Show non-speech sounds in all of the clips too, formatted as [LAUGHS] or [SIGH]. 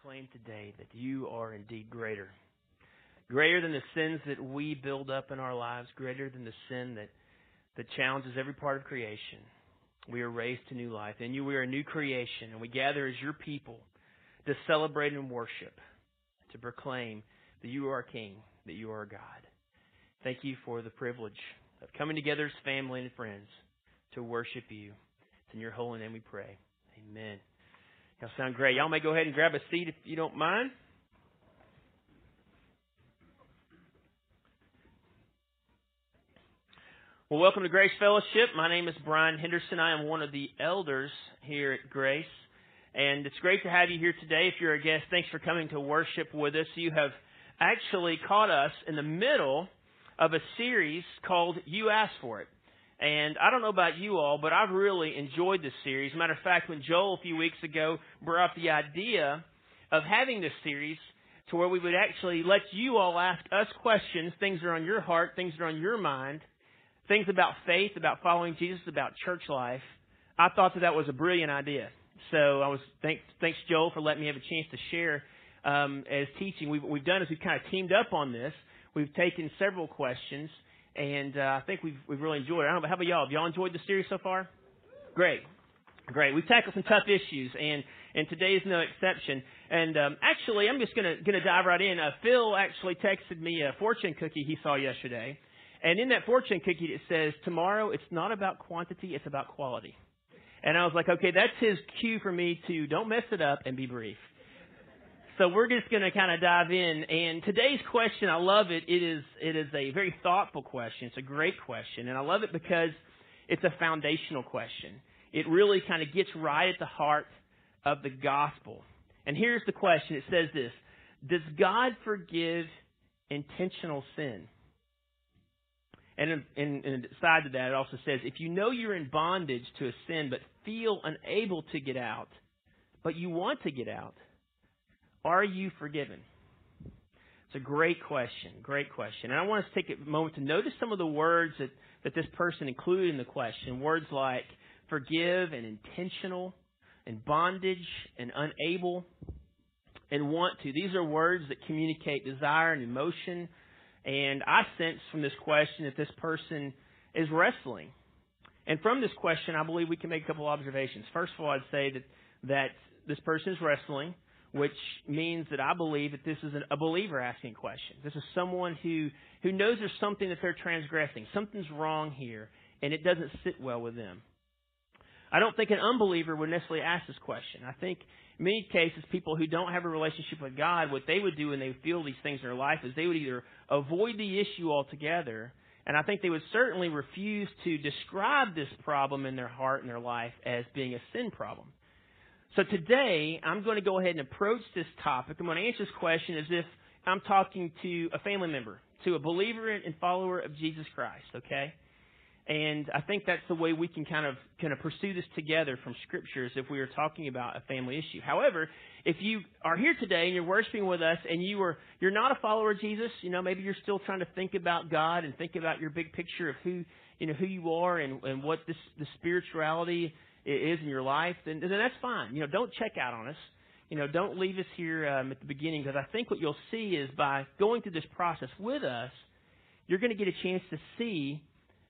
proclaim today that you are indeed greater. Greater than the sins that we build up in our lives, greater than the sin that, that challenges every part of creation. We are raised to new life. In you, we are a new creation, and we gather as your people to celebrate and worship, to proclaim that you are King, that you are God. Thank you for the privilege of coming together as family and friends to worship you. It's in your holy name we pray. Amen. Y'all sound great. Y'all may go ahead and grab a seat if you don't mind. Well, welcome to Grace Fellowship. My name is Brian Henderson. I am one of the elders here at Grace. And it's great to have you here today. If you're a guest, thanks for coming to worship with us. You have actually caught us in the middle of a series called You Asked For It. And I don't know about you all, but I've really enjoyed this series. Matter of fact, when Joel a few weeks ago brought up the idea of having this series to where we would actually let you all ask us questions, things that are on your heart, things that are on your mind, things about faith, about following Jesus, about church life, I thought that that was a brilliant idea. So I was thanks, thanks Joel for letting me have a chance to share um, as teaching. We've, we've done is we've kind of teamed up on this. We've taken several questions and uh, I think we've we've really enjoyed it. I don't know, how about y'all? Have y'all enjoyed the series so far? Great, great. We've tackled some tough issues, and and today is no exception. And um, actually, I'm just gonna gonna dive right in. Uh, Phil actually texted me a fortune cookie he saw yesterday, and in that fortune cookie it says, "Tomorrow it's not about quantity, it's about quality." And I was like, okay, that's his cue for me to don't mess it up and be brief. So we're just going to kind of dive in. And today's question, I love it. It is it is a very thoughtful question. It's a great question, and I love it because it's a foundational question. It really kind of gets right at the heart of the gospel. And here's the question. It says this: Does God forgive intentional sin? And in, side to that, it also says, if you know you're in bondage to a sin but feel unable to get out, but you want to get out, are you forgiven? It's a great question. Great question. And I want us to take a moment to notice some of the words that, that this person included in the question. Words like forgive and intentional and bondage and unable and want to. These are words that communicate desire and emotion. And I sense from this question that this person is wrestling. And from this question, I believe we can make a couple observations. First of all, I'd say that, that this person is wrestling which means that I believe that this is a believer asking questions. This is someone who, who knows there's something that they're transgressing. Something's wrong here, and it doesn't sit well with them. I don't think an unbeliever would necessarily ask this question. I think in many cases, people who don't have a relationship with God, what they would do when they feel these things in their life is they would either avoid the issue altogether, and I think they would certainly refuse to describe this problem in their heart and their life as being a sin problem. So today, I'm going to go ahead and approach this topic. I'm going to answer this question as if I'm talking to a family member, to a believer and follower of Jesus Christ, okay? And I think that's the way we can kind of kind of pursue this together from scriptures if we are talking about a family issue. However, if you are here today and you're worshiping with us and you are you're not a follower of Jesus, you know, maybe you're still trying to think about God and think about your big picture of who you know who you are and, and what this the spirituality is in your life, then, then that's fine. You know, don't check out on us. You know, don't leave us here um, at the beginning because I think what you'll see is by going through this process with us, you're going to get a chance to see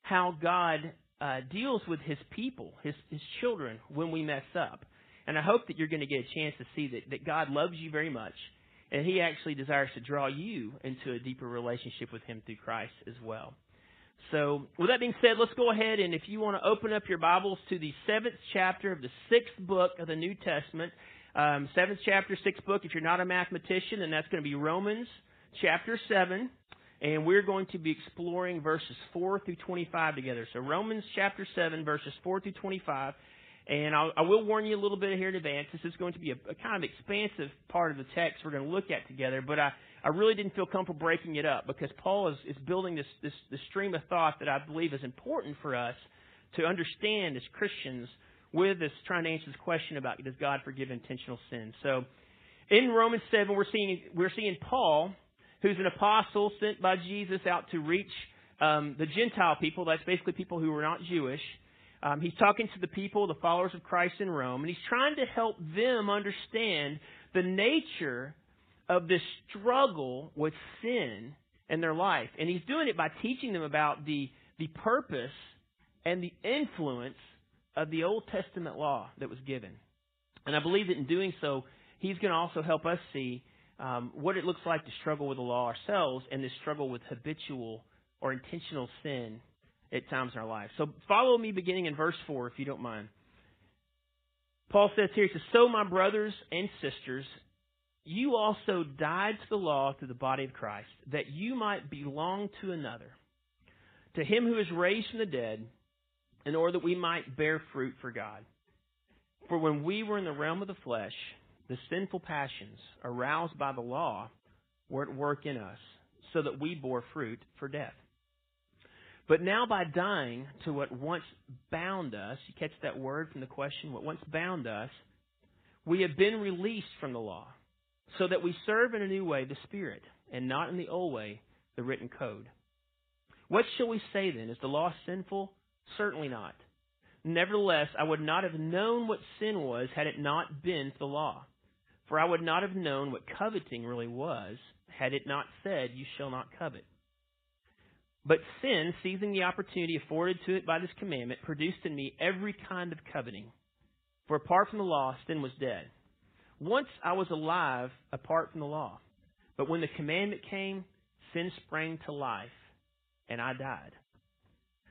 how God uh, deals with His people, His His children, when we mess up. And I hope that you're going to get a chance to see that, that God loves you very much, and He actually desires to draw you into a deeper relationship with Him through Christ as well. So, with that being said, let's go ahead and if you want to open up your Bibles to the seventh chapter of the sixth book of the New Testament, um, seventh chapter, sixth book. If you're not a mathematician, then that's going to be Romans chapter seven, and we're going to be exploring verses four through twenty-five together. So, Romans chapter seven, verses four through twenty-five. And I'll, I will warn you a little bit here in advance. This is going to be a, a kind of expansive part of the text we're going to look at together, but I, I really didn't feel comfortable breaking it up because Paul is, is building this, this, this stream of thought that I believe is important for us to understand as Christians with this trying to answer this question about does God forgive intentional sin. So in Romans 7, we're seeing, we're seeing Paul, who's an apostle sent by Jesus out to reach um, the Gentile people. That's basically people who are not Jewish. Um, he's talking to the people, the followers of Christ in Rome, and he's trying to help them understand the nature of this struggle with sin in their life. And he's doing it by teaching them about the, the purpose and the influence of the Old Testament law that was given. And I believe that in doing so, he's going to also help us see um, what it looks like to struggle with the law ourselves and to struggle with habitual or intentional sin at times in our life. So follow me beginning in verse 4, if you don't mind. Paul says here, he says, So my brothers and sisters, you also died to the law through the body of Christ, that you might belong to another, to him who is raised from the dead, in order that we might bear fruit for God. For when we were in the realm of the flesh, the sinful passions aroused by the law were at work in us, so that we bore fruit for death. But now by dying to what once bound us, you catch that word from the question, what once bound us, we have been released from the law, so that we serve in a new way the Spirit, and not in the old way, the written code. What shall we say then? Is the law sinful? Certainly not. Nevertheless, I would not have known what sin was had it not been for the law. For I would not have known what coveting really was had it not said, You shall not covet. But sin, seizing the opportunity afforded to it by this commandment, produced in me every kind of coveting. For apart from the law, sin was dead. Once I was alive apart from the law. But when the commandment came, sin sprang to life, and I died.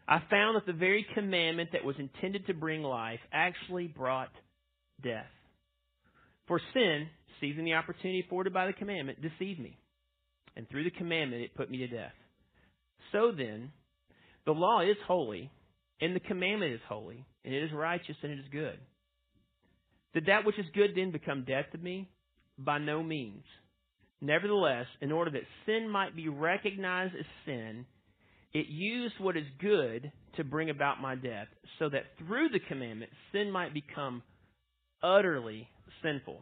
I found that the very commandment that was intended to bring life actually brought death. For sin, seizing the opportunity afforded by the commandment, deceived me. And through the commandment, it put me to death. So then, the law is holy, and the commandment is holy, and it is righteous, and it is good. Did that which is good then become death to me? By no means. Nevertheless, in order that sin might be recognized as sin, it used what is good to bring about my death, so that through the commandment, sin might become utterly sinful.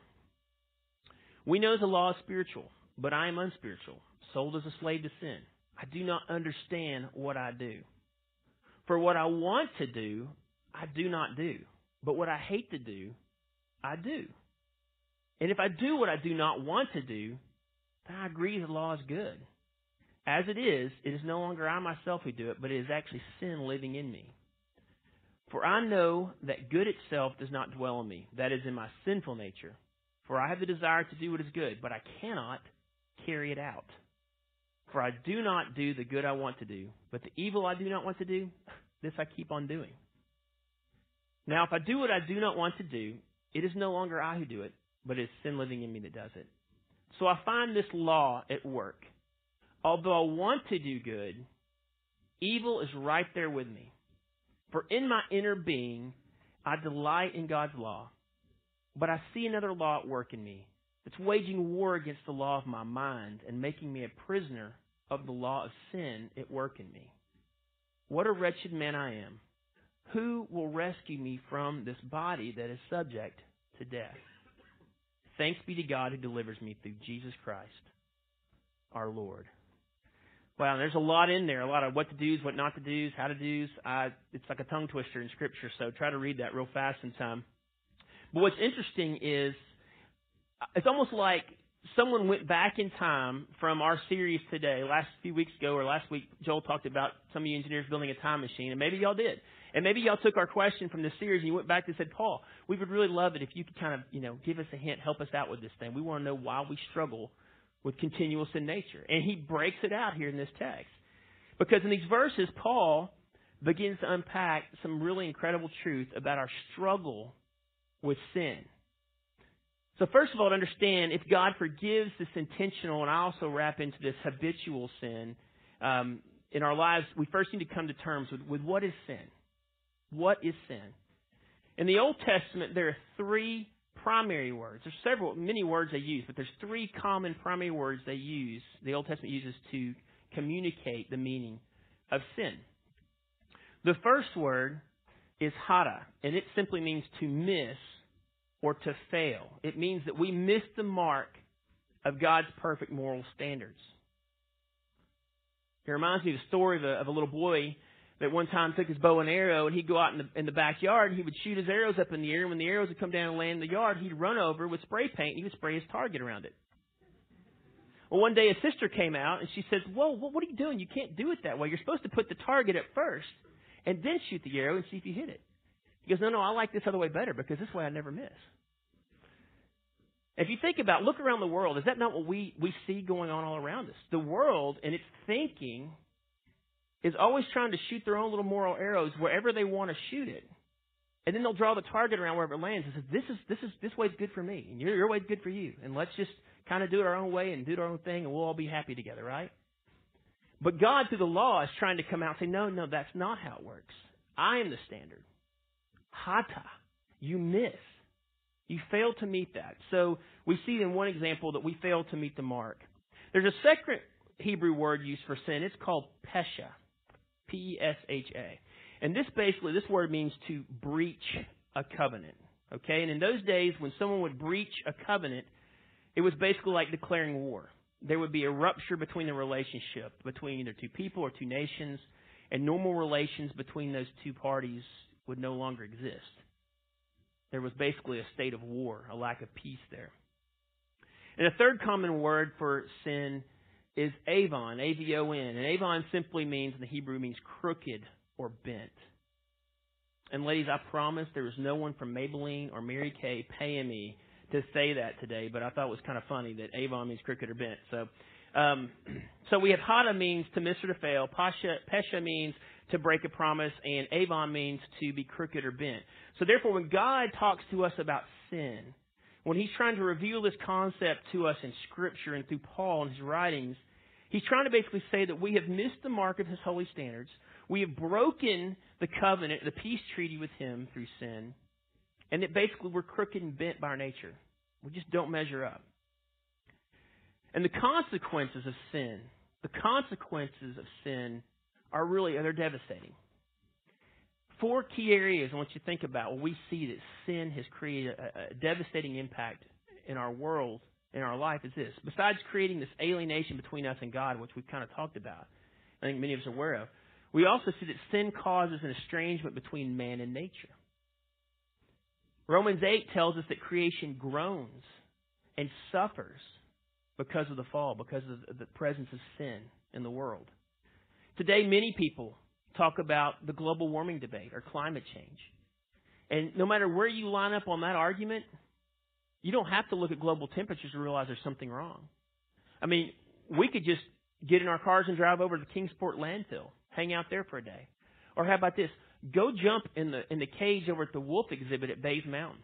We know the law is spiritual, but I am unspiritual, sold as a slave to sin. I do not understand what I do. For what I want to do, I do not do. But what I hate to do, I do. And if I do what I do not want to do, then I agree the law is good. As it is, it is no longer I myself who do it, but it is actually sin living in me. For I know that good itself does not dwell in me, that is, in my sinful nature. For I have the desire to do what is good, but I cannot carry it out. For I do not do the good I want to do, but the evil I do not want to do, [LAUGHS] this I keep on doing. Now, if I do what I do not want to do, it is no longer I who do it, but it is sin living in me that does it. So I find this law at work. Although I want to do good, evil is right there with me. For in my inner being, I delight in God's law, but I see another law at work in me. It's waging war against the law of my mind and making me a prisoner of the law of sin at work in me. What a wretched man I am. Who will rescue me from this body that is subject to death? Thanks be to God who delivers me through Jesus Christ, our Lord. Wow, there's a lot in there, a lot of what to do's, what not to do's, how to do's. It's like a tongue twister in Scripture, so try to read that real fast in time. But what's interesting is it's almost like someone went back in time from our series today, last few weeks ago or last week, Joel talked about some of you engineers building a time machine, and maybe y'all did. And maybe y'all took our question from this series and you went back and said, Paul, we would really love it if you could kind of, you know, give us a hint, help us out with this thing. We want to know why we struggle with continual sin nature. And he breaks it out here in this text. Because in these verses, Paul begins to unpack some really incredible truth about our struggle with sin. So first of all, to understand if God forgives this intentional, and I also wrap into this habitual sin um, in our lives, we first need to come to terms with, with what is sin. What is sin? In the Old Testament, there are three primary words. There's several, many words they use, but there's three common primary words they use. The Old Testament uses to communicate the meaning of sin. The first word is hara, and it simply means to miss or to fail. It means that we miss the mark of God's perfect moral standards. It reminds me of the story of a, of a little boy that one time took his bow and arrow and he'd go out in the in the backyard and he would shoot his arrows up in the air and when the arrows would come down and land in the yard he'd run over with spray paint and he would spray his target around it. Well, one day his sister came out and she says, "Whoa, what are you doing? You can't do it that way. You're supposed to put the target at first and then shoot the arrow and see if you hit it." He goes, "No, no, I like this other way better because this way I never miss." If you think about, look around the world. Is that not what we we see going on all around us? The world and its thinking is always trying to shoot their own little moral arrows wherever they want to shoot it. And then they'll draw the target around wherever it lands and say, This is this is this way's good for me, and your your way's good for you. And let's just kind of do it our own way and do our own thing and we'll all be happy together, right? But God through the law is trying to come out and say, No, no, that's not how it works. I am the standard. Hata. You miss. You fail to meet that. So we see in one example that we fail to meet the mark. There's a second Hebrew word used for sin. It's called pesha. P E S H A. And this basically, this word means to breach a covenant. Okay? And in those days, when someone would breach a covenant, it was basically like declaring war. There would be a rupture between the relationship between either two people or two nations, and normal relations between those two parties would no longer exist. There was basically a state of war, a lack of peace there. And a third common word for sin is avon, A-V-O-N. And avon simply means, in the Hebrew, means crooked or bent. And ladies, I promise there is no one from Maybelline or Mary Kay paying me to say that today, but I thought it was kind of funny that avon means crooked or bent. So, um, [CLEARS THROAT] so we have Hada means to miss or to fail. Pasha, pesha means to break a promise, and avon means to be crooked or bent. So therefore, when God talks to us about sin, when He's trying to reveal this concept to us in Scripture and through Paul and his writings, He's trying to basically say that we have missed the mark of His holy standards. We have broken the covenant, the peace treaty with Him through sin. And that basically we're crooked and bent by our nature. We just don't measure up. And the consequences of sin, the consequences of sin are really, they're devastating. Four key areas I want you to think about when we see that sin has created a, a devastating impact in our world in our life is this. Besides creating this alienation between us and God, which we've kind of talked about, I think many of us are aware of, we also see that sin causes an estrangement between man and nature. Romans 8 tells us that creation groans and suffers because of the fall, because of the presence of sin in the world. Today, many people talk about the global warming debate or climate change. And no matter where you line up on that argument, you don't have to look at global temperatures to realize there's something wrong. I mean, we could just get in our cars and drive over to the Kingsport landfill, hang out there for a day. Or how about this? Go jump in the in the cage over at the wolf exhibit at Bays Mountain.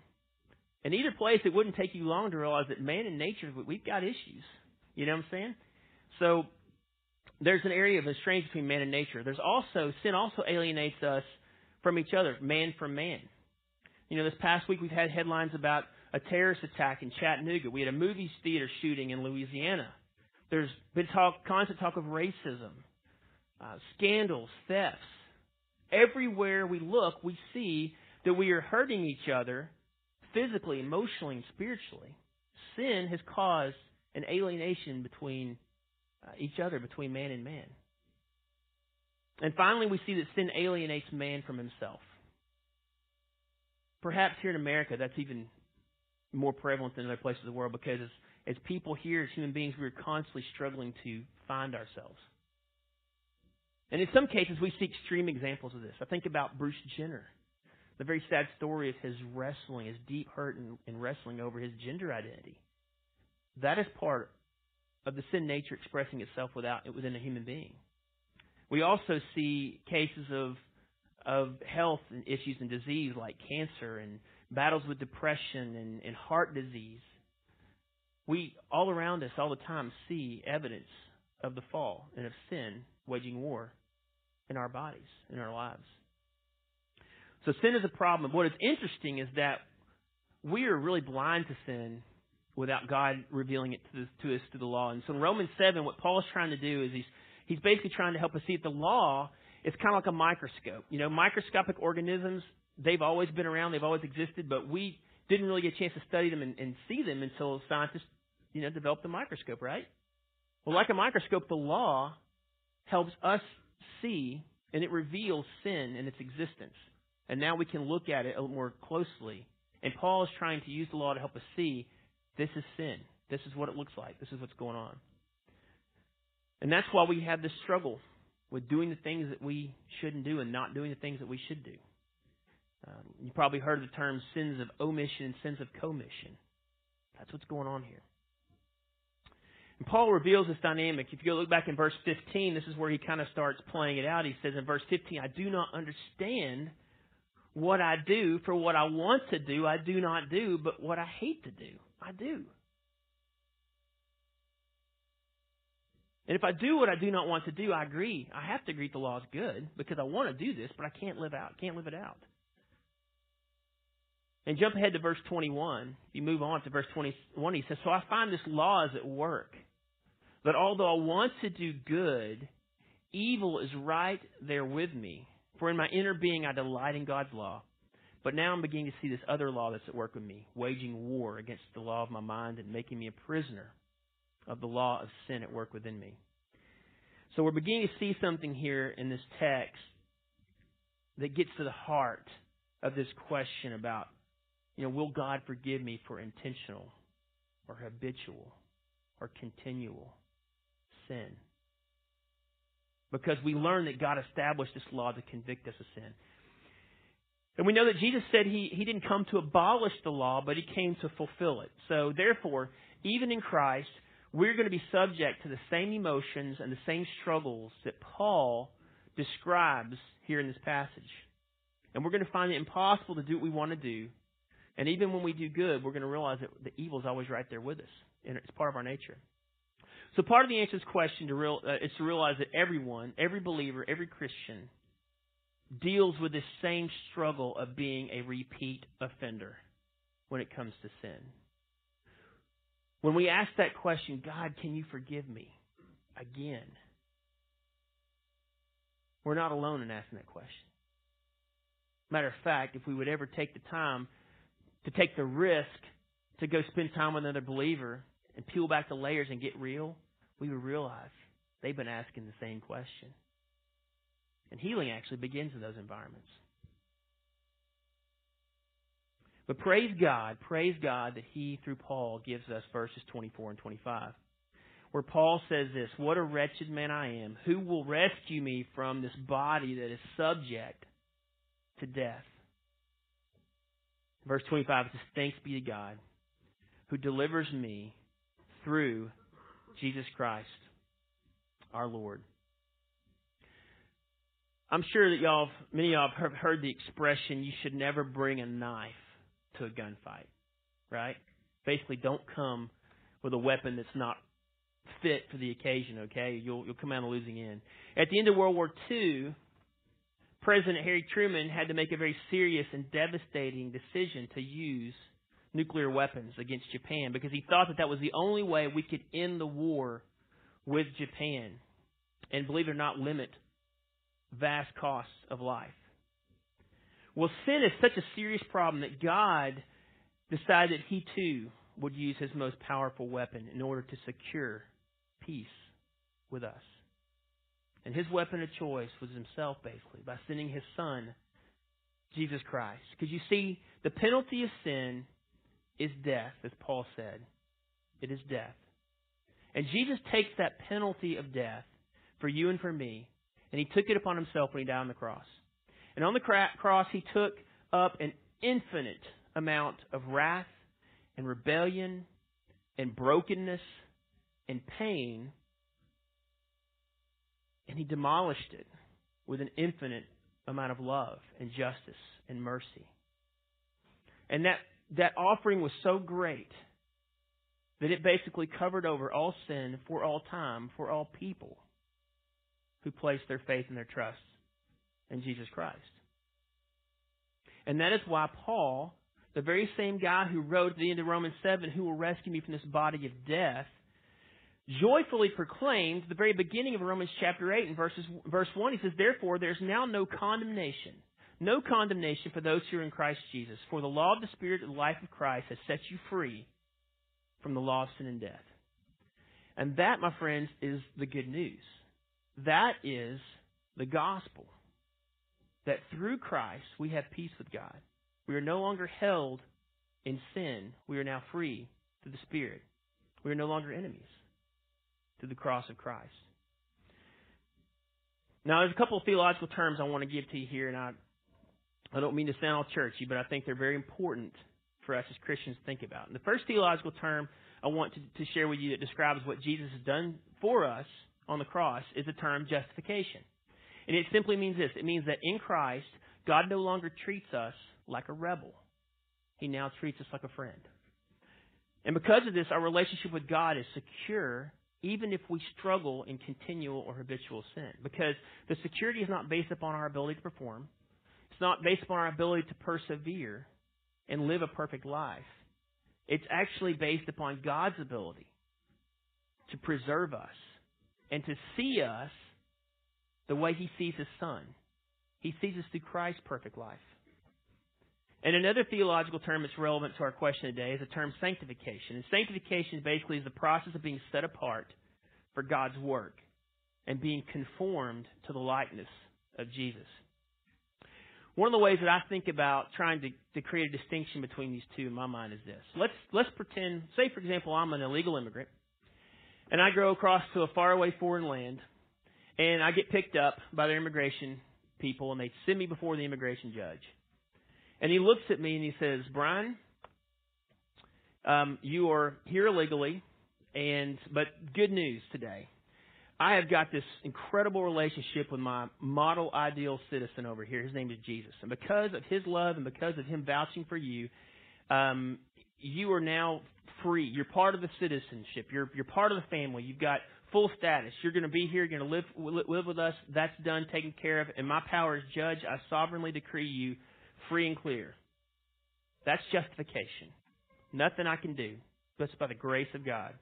In either place, it wouldn't take you long to realize that man and nature, we've got issues. You know what I'm saying? So there's an area of estrangement between man and nature. There's also sin also alienates us from each other, man from man. You know, this past week we've had headlines about a terrorist attack in Chattanooga. We had a movie theater shooting in Louisiana. There's been talk, constant talk of racism, uh, scandals, thefts. Everywhere we look, we see that we are hurting each other physically, emotionally, and spiritually. Sin has caused an alienation between uh, each other, between man and man. And finally, we see that sin alienates man from himself. Perhaps here in America, that's even more prevalent than other places of the world because as, as people here, as human beings, we're constantly struggling to find ourselves. And in some cases, we see extreme examples of this. I think about Bruce Jenner. The very sad story of his wrestling, his deep hurt in wrestling over his gender identity. That is part of the sin nature expressing itself without within a human being. We also see cases of of health and issues and disease like cancer and battles with depression and, and heart disease. We, all around us, all the time, see evidence of the fall and of sin waging war in our bodies, in our lives. So sin is a problem. What is interesting is that we are really blind to sin without God revealing it to, to us through the law. And so in Romans 7, what Paul is trying to do is he's, he's basically trying to help us see that the law is kind of like a microscope. You know, microscopic organisms they've always been around, they've always existed, but we didn't really get a chance to study them and, and see them until scientists, you know, developed the microscope, right? Well, like a microscope, the law helps us see And it reveals sin and its existence. And now we can look at it more closely. And Paul is trying to use the law to help us see this is sin. This is what it looks like. This is what's going on. And that's why we have this struggle with doing the things that we shouldn't do and not doing the things that we should do. Uh, you probably heard the term sins of omission and sins of commission. That's what's going on here. And Paul reveals this dynamic. If you go look back in verse 15, this is where he kind of starts playing it out. He says in verse 15, I do not understand what I do, for what I want to do, I do not do, but what I hate to do, I do. And if I do what I do not want to do, I agree. I have to agree the law is good because I want to do this, but I can't live out, can't live it out. And jump ahead to verse 21. You move on to verse 21, he says, So I find this law is at work. That although I want to do good, evil is right there with me. For in my inner being I delight in God's law. But now I'm beginning to see this other law that's at work with me, waging war against the law of my mind and making me a prisoner of the law of sin at work within me. So we're beginning to see something here in this text that gets to the heart of this question about, you know, will God forgive me for intentional or habitual or continual sin? because we learn that God established this law to convict us of sin. And we know that Jesus said he, he didn't come to abolish the law, but he came to fulfill it. So therefore, even in Christ, we're going to be subject to the same emotions and the same struggles that Paul describes here in this passage. And we're going to find it impossible to do what we want to do. And even when we do good, we're going to realize that the evil is always right there with us. And it's part of our nature. So part of the answer to this question to real, uh, is to realize that everyone, every believer, every Christian deals with this same struggle of being a repeat offender when it comes to sin. When we ask that question, God, can you forgive me again? We're not alone in asking that question. Matter of fact, if we would ever take the time to take the risk to go spend time with another believer and peel back the layers and get real, we would realize they've been asking the same question. And healing actually begins in those environments. But praise God, praise God that He, through Paul, gives us verses 24 and 25, where Paul says this What a wretched man I am! Who will rescue me from this body that is subject to death? Verse 25 says, Thanks be to God who delivers me through Jesus Christ, our Lord. I'm sure that y'all, many of y'all have heard the expression, you should never bring a knife to a gunfight, right? Basically, don't come with a weapon that's not fit for the occasion, okay? You'll, you'll come out on losing end. At the end of World War II, President Harry Truman had to make a very serious and devastating decision to use nuclear weapons against Japan because he thought that that was the only way we could end the war with Japan and, believe it or not, limit vast costs of life. Well, sin is such a serious problem that God decided he too would use his most powerful weapon in order to secure peace with us. And his weapon of choice was himself, basically, by sending his son, Jesus Christ. Because you see, the penalty of sin is death, as Paul said. It is death. And Jesus takes that penalty of death for you and for me, and he took it upon himself when he died on the cross. And on the cross, he took up an infinite amount of wrath and rebellion and brokenness and pain, and he demolished it with an infinite amount of love and justice and mercy. And that that offering was so great that it basically covered over all sin for all time, for all people who place their faith and their trust in Jesus Christ. And that is why Paul, the very same guy who wrote at the end of Romans 7, who will rescue me from this body of death, joyfully proclaimed the very beginning of Romans chapter 8 and verses, verse 1. He says, Therefore, there's now no condemnation no condemnation for those who are in Christ Jesus. For the law of the Spirit of the life of Christ has set you free from the law of sin and death. And that, my friends, is the good news. That is the gospel. that through Christ we have peace with God. We are no longer held in sin. We are now free through the Spirit. We are no longer enemies through the cross of Christ. Now, there's a couple of theological terms I want to give to you here, and I, I don't mean to sound all churchy, but I think they're very important for us as Christians to think about. And the first theological term I want to, to share with you that describes what Jesus has done for us on the cross is the term justification. And it simply means this it means that in Christ, God no longer treats us like a rebel, He now treats us like a friend. And because of this, our relationship with God is secure even if we struggle in continual or habitual sin. Because the security is not based upon our ability to perform, it's not based upon our ability to persevere and live a perfect life. It's actually based upon God's ability to preserve us and to see us the way He sees His Son. He sees us through Christ's perfect life. And another theological term that's relevant to our question today is the term sanctification. And sanctification basically is the process of being set apart for God's work and being conformed to the likeness of Jesus. One of the ways that I think about trying to, to create a distinction between these two in my mind is this. Let's let's pretend, say for example, I'm an illegal immigrant, and I go across to a faraway foreign land, and I get picked up by their immigration people, and they send me before the immigration judge. And he looks at me and he says, Brian, um, you are here illegally, and but good news today. I have got this incredible relationship with my model ideal citizen over here. His name is Jesus. And because of his love and because of him vouching for you, um, you are now free. You're part of the citizenship. You're, you're part of the family. You've got full status. You're going to be here. You're going to live, live with us. That's done, taken care of. And my power as judge, I sovereignly decree you free and clear. That's justification. Nothing I can do. That's by the grace of God.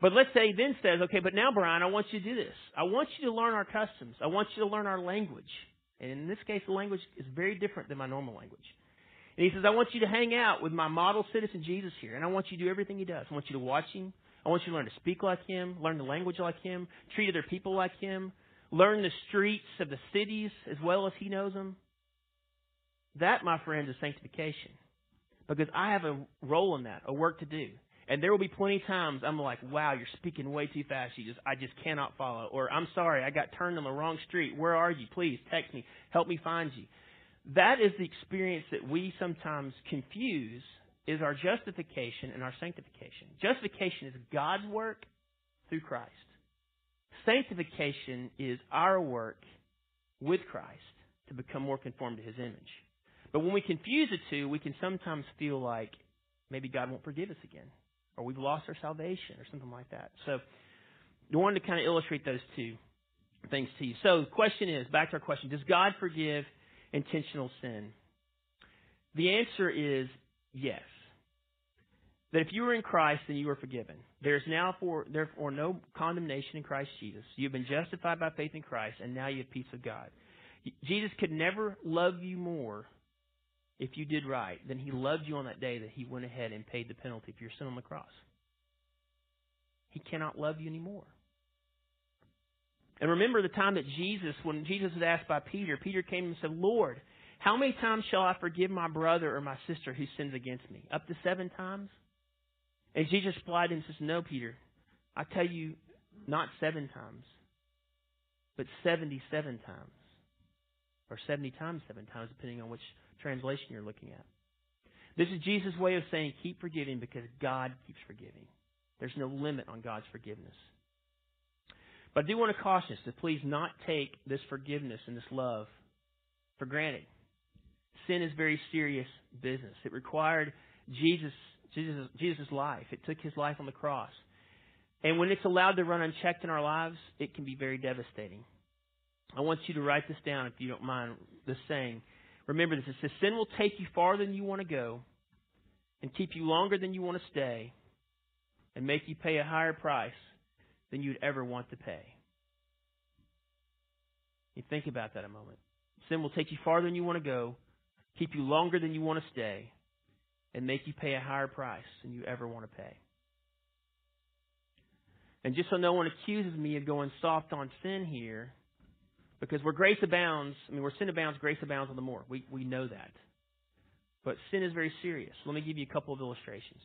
But let's say he then says, okay, but now, Brian, I want you to do this. I want you to learn our customs. I want you to learn our language. And in this case, the language is very different than my normal language. And he says, I want you to hang out with my model citizen Jesus here, and I want you to do everything he does. I want you to watch him. I want you to learn to speak like him, learn the language like him, treat other people like him, learn the streets of the cities as well as he knows them. That, my friends, is sanctification. Because I have a role in that, a work to do. And there will be plenty of times I'm like, wow, you're speaking way too fast. You just, I just cannot follow. Or I'm sorry, I got turned on the wrong street. Where are you? Please text me. Help me find you. That is the experience that we sometimes confuse is our justification and our sanctification. Justification is God's work through Christ. Sanctification is our work with Christ to become more conformed to his image. But when we confuse the two, we can sometimes feel like maybe God won't forgive us again or we've lost our salvation or something like that. So I wanted to kind of illustrate those two things to you. So the question is, back to our question, does God forgive intentional sin? The answer is yes. That if you are in Christ, then you are forgiven. There is now for, therefore no condemnation in Christ Jesus. You have been justified by faith in Christ, and now you have peace with God. Jesus could never love you more if you did right, then he loved you on that day that he went ahead and paid the penalty for your sin on the cross. He cannot love you anymore. And remember the time that Jesus, when Jesus was asked by Peter, Peter came and said, Lord, how many times shall I forgive my brother or my sister who sins against me? Up to seven times? And Jesus replied and says, No, Peter. I tell you, not seven times, but 77 times. Or 70 times seven times, depending on which translation you're looking at. This is Jesus' way of saying keep forgiving because God keeps forgiving. There's no limit on God's forgiveness. But I do want to caution us to please not take this forgiveness and this love for granted. Sin is very serious business. It required Jesus, Jesus, Jesus' life. It took his life on the cross. And when it's allowed to run unchecked in our lives, it can be very devastating. I want you to write this down if you don't mind the saying. Remember this. It says, Sin will take you farther than you want to go and keep you longer than you want to stay and make you pay a higher price than you'd ever want to pay. You think about that a moment. Sin will take you farther than you want to go, keep you longer than you want to stay, and make you pay a higher price than you ever want to pay. And just so no one accuses me of going soft on sin here, Because where grace abounds, I mean, where sin abounds, grace abounds on the more. We, we know that. But sin is very serious. Let me give you a couple of illustrations.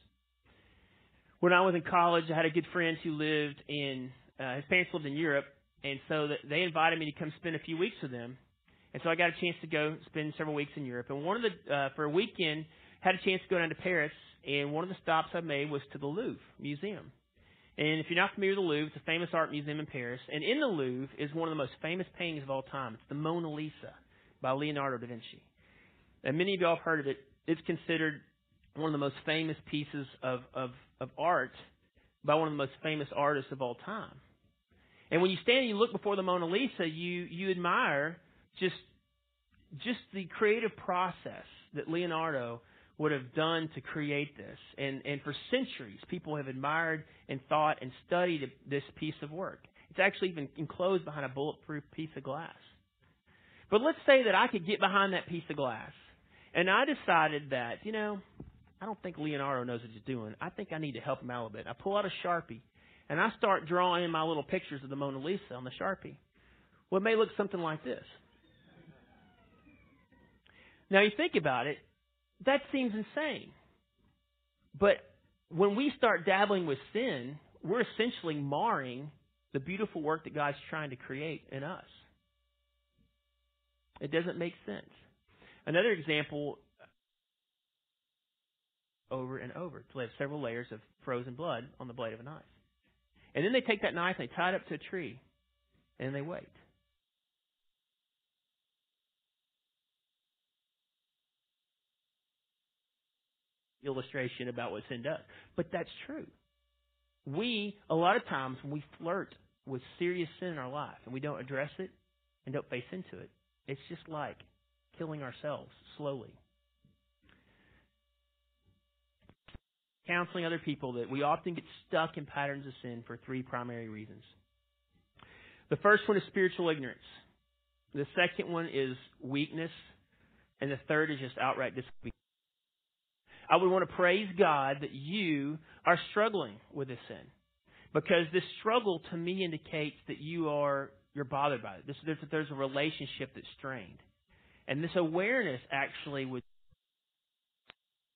When I was in college, I had a good friend who lived in, uh, his parents lived in Europe, and so they invited me to come spend a few weeks with them. And so I got a chance to go spend several weeks in Europe. And one of the, uh, for a weekend, had a chance to go down to Paris, and one of the stops I made was to the Louvre Museum. And if you're not familiar with the Louvre, it's a famous art museum in Paris. And in the Louvre is one of the most famous paintings of all time. It's the Mona Lisa by Leonardo da Vinci. And many of y'all have heard of it. It's considered one of the most famous pieces of, of, of art by one of the most famous artists of all time. And when you stand and you look before the Mona Lisa, you, you admire just, just the creative process that Leonardo would have done to create this. And, and for centuries, people have admired and thought and studied this piece of work. It's actually even enclosed behind a bulletproof piece of glass. But let's say that I could get behind that piece of glass. And I decided that, you know, I don't think Leonardo knows what he's doing. I think I need to help him out a little bit. I pull out a Sharpie and I start drawing in my little pictures of the Mona Lisa on the Sharpie. Well, it may look something like this. Now you think about it, that seems insane. But when we start dabbling with sin, we're essentially marring the beautiful work that God's trying to create in us. It doesn't make sense. Another example over and over to have several layers of frozen blood on the blade of a knife. And then they take that knife and they tie it up to a tree and they wait. illustration about what sin does. But that's true. We, a lot of times, when we flirt with serious sin in our life and we don't address it and don't face into it, it's just like killing ourselves slowly. Counseling other people that we often get stuck in patterns of sin for three primary reasons. The first one is spiritual ignorance. The second one is weakness. And the third is just outright disobedience. I would want to praise God that you are struggling with this sin. Because this struggle to me indicates that you are you're bothered by it. This, there's, there's a relationship that's strained. And this awareness actually would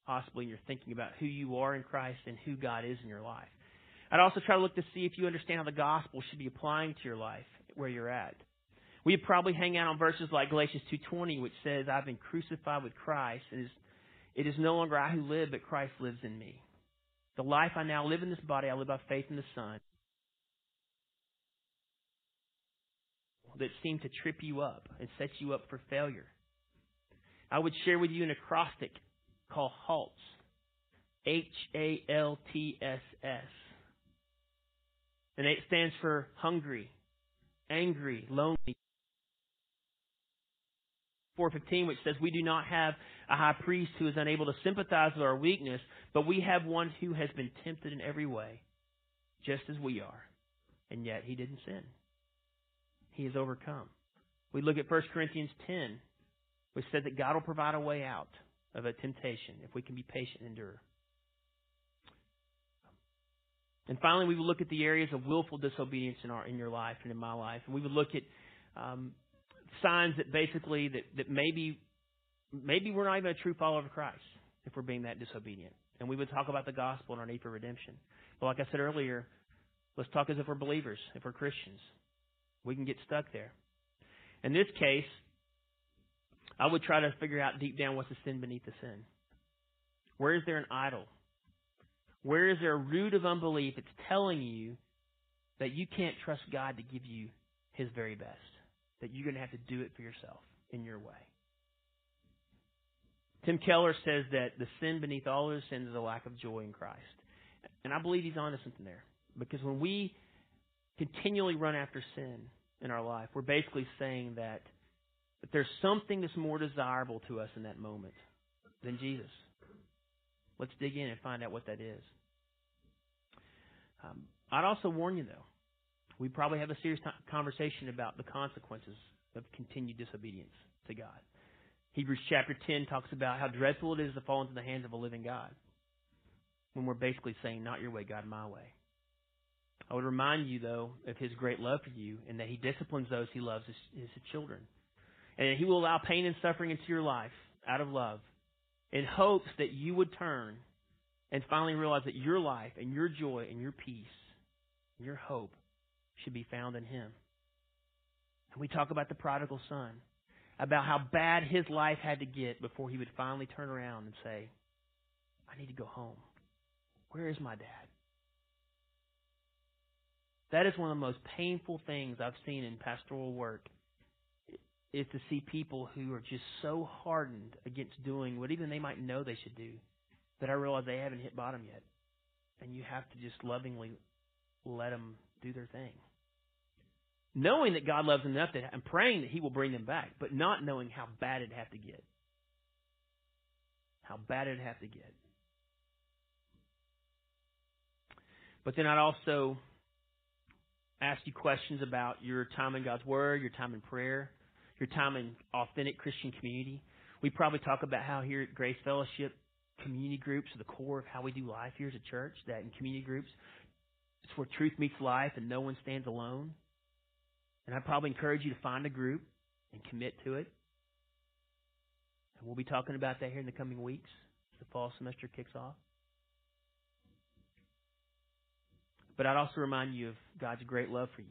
possibly you're thinking about who you are in Christ and who God is in your life. I'd also try to look to see if you understand how the gospel should be applying to your life where you're at. We probably hang out on verses like Galatians 2:20 which says I've been crucified with Christ and it is no longer I who live, but Christ lives in me. The life I now live in this body, I live by faith in the Son. That seem to trip you up and set you up for failure. I would share with you an acrostic called HALTS. H A L T S S. And it stands for hungry, angry, lonely, 4:15 which says we do not have a high priest who is unable to sympathize with our weakness, but we have one who has been tempted in every way, just as we are, and yet he didn't sin. He is overcome. We look at 1 Corinthians 10, which said that God will provide a way out of a temptation if we can be patient and endure. And finally, we would look at the areas of willful disobedience in our in your life and in my life, and we would look at um, signs that basically that, that maybe maybe we're not even a true follower of Christ if we're being that disobedient. And we would talk about the gospel and our need for redemption. But like I said earlier, let's talk as if we're believers, if we're Christians. We can get stuck there. In this case, I would try to figure out deep down what's the sin beneath the sin. Where is there an idol? Where is there a root of unbelief that's telling you that you can't trust God to give you His very best? that you're going to have to do it for yourself in your way. Tim Keller says that the sin beneath all of sins is a lack of joy in Christ. And I believe he's onto something there. Because when we continually run after sin in our life, we're basically saying that, that there's something that's more desirable to us in that moment than Jesus. Let's dig in and find out what that is. Um, I'd also warn you, though, we probably have a serious conversation about the consequences of continued disobedience to God. Hebrews chapter 10 talks about how dreadful it is to fall into the hands of a living God when we're basically saying, Not your way, God, my way. I would remind you, though, of his great love for you and that he disciplines those he loves as his children. And he will allow pain and suffering into your life out of love in hopes that you would turn and finally realize that your life and your joy and your peace and your hope should be found in him. And we talk about the prodigal son, about how bad his life had to get before he would finally turn around and say, I need to go home. Where is my dad? That is one of the most painful things I've seen in pastoral work is to see people who are just so hardened against doing what even they might know they should do that I realize they haven't hit bottom yet. And you have to just lovingly let them do their thing. Knowing that God loves them enough that and praying that He will bring them back, but not knowing how bad it'd have to get. How bad it'd have to get. But then I'd also ask you questions about your time in God's Word, your time in prayer, your time in authentic Christian community. We probably talk about how here at Grace Fellowship, community groups are the core of how we do life here as a church, that in community groups, it's where truth meets life and no one stands alone. And I'd probably encourage you to find a group and commit to it. And we'll be talking about that here in the coming weeks as the fall semester kicks off. But I'd also remind you of God's great love for you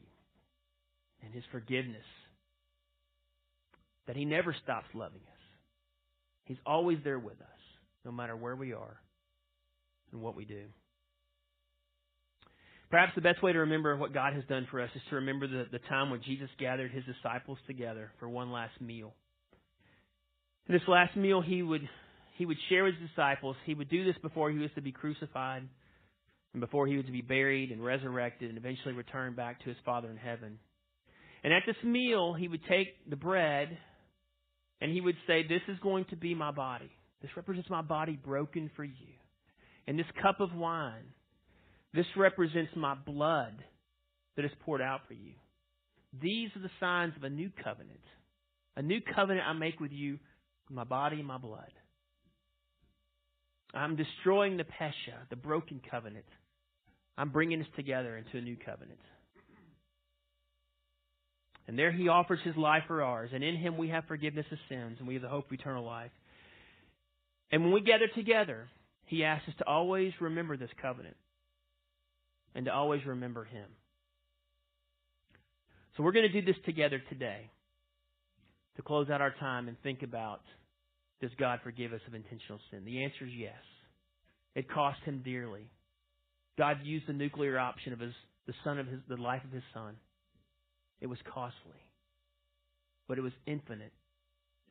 and His forgiveness. That He never stops loving us. He's always there with us, no matter where we are and what we do. Perhaps the best way to remember what God has done for us is to remember the, the time when Jesus gathered his disciples together for one last meal. In this last meal, he would, he would share with his disciples. He would do this before he was to be crucified and before he was to be buried and resurrected and eventually return back to his Father in heaven. And at this meal, he would take the bread and he would say, This is going to be my body. This represents my body broken for you. And this cup of wine, this represents my blood that is poured out for you. These are the signs of a new covenant. A new covenant I make with you, my body and my blood. I'm destroying the Pesha, the broken covenant. I'm bringing us together into a new covenant. And there he offers his life for ours. And in him we have forgiveness of sins and we have the hope of eternal life. And when we gather together, he asks us to always remember this covenant and to always remember him. So we're going to do this together today to close out our time and think about does God forgive us of intentional sin? The answer is yes. It cost him dearly. God used the nuclear option of his the son of his the life of his son. It was costly. But it was infinite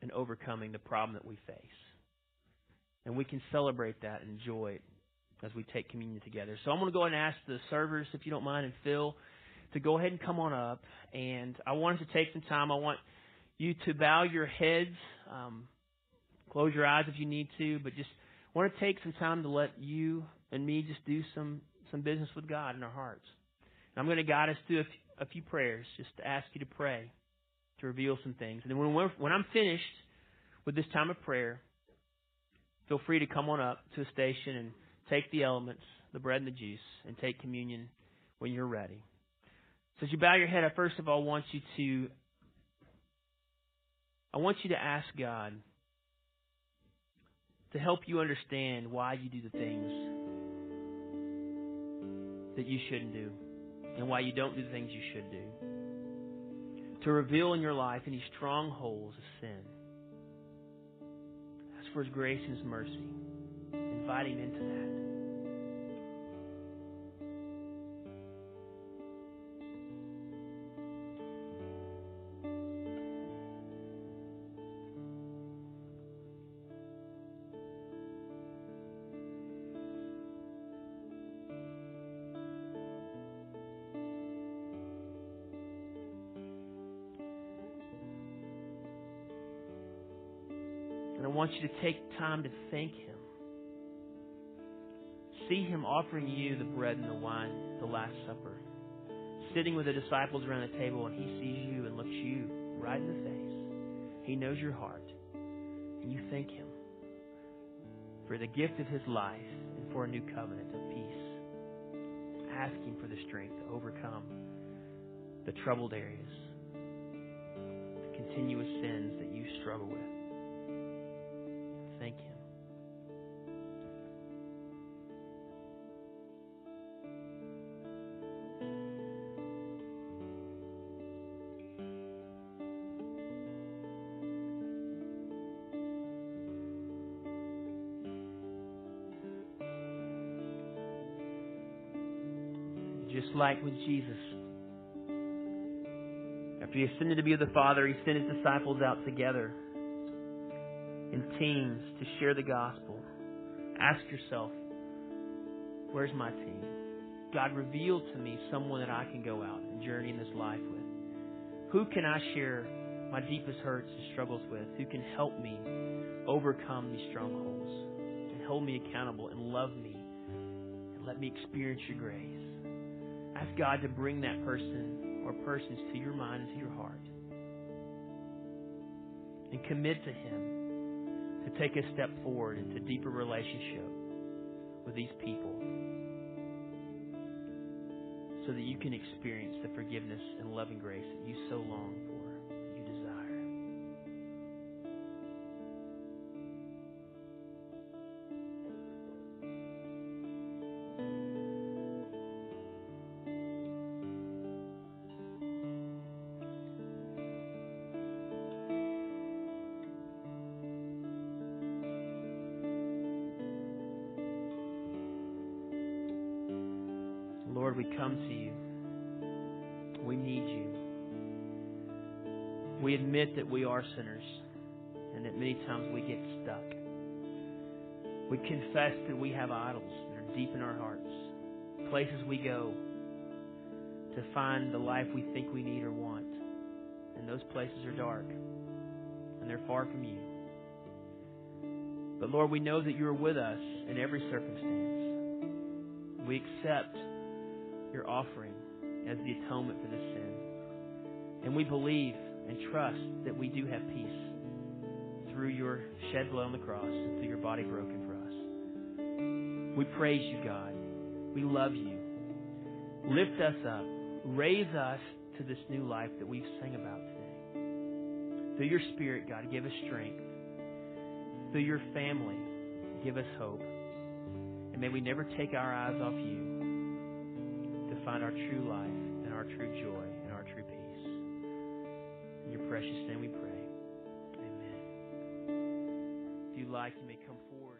in overcoming the problem that we face. And we can celebrate that and enjoy it as we take communion together. So I'm going to go and ask the servers, if you don't mind, and Phil, to go ahead and come on up. And I wanted to take some time. I want you to bow your heads, um, close your eyes if you need to, but just want to take some time to let you and me just do some some business with God in our hearts. And I'm going to guide us through a a few prayers, just to ask you to pray, to reveal some things. And then when when I'm finished with this time of prayer, feel free to come on up to a station and take the elements, the bread and the juice, and take communion when you're ready. So as you bow your head, I first of all want you to I want you to ask God to help you understand why you do the things that you shouldn't do and why you don't do the things you should do. To reveal in your life any strongholds of sin. Ask for His grace and His mercy. Invite Him into that. Want you to take time to thank Him. See Him offering you the bread and the wine, the Last Supper. Sitting with the disciples around the table, and He sees you and looks you right in the face. He knows your heart. And you thank Him for the gift of His life and for a new covenant of peace. asking for the strength to overcome the troubled areas, the continuous sins that you struggle with. Like with Jesus. After he ascended to be with the Father, he sent his disciples out together in teams to share the gospel. Ask yourself, where's my team? God, revealed to me someone that I can go out and journey in this life with. Who can I share my deepest hurts and struggles with? Who can help me overcome these strongholds and hold me accountable and love me and let me experience your grace? Ask God to bring that person or persons to your mind and to your heart. And commit to Him to take a step forward into deeper relationship with these people so that you can experience the forgiveness and loving grace that you so long need you. We admit that we are sinners and that many times we get stuck. We confess that we have idols that are deep in our hearts, places we go to find the life we think we need or want. And those places are dark and they're far from you. But Lord, we know that you are with us in every circumstance. We accept your offering as the atonement for this sin. And we believe and trust that we do have peace through your shed blood on the cross and through your body broken for us. We praise you, God. We love you. Lift us up. Raise us to this new life that we've sang about today. Through your Spirit, God, give us strength. Through your family, give us hope. And may we never take our eyes off you to find our true life our true joy and our true peace. In your precious name we pray. Amen. If you like, you may come forward.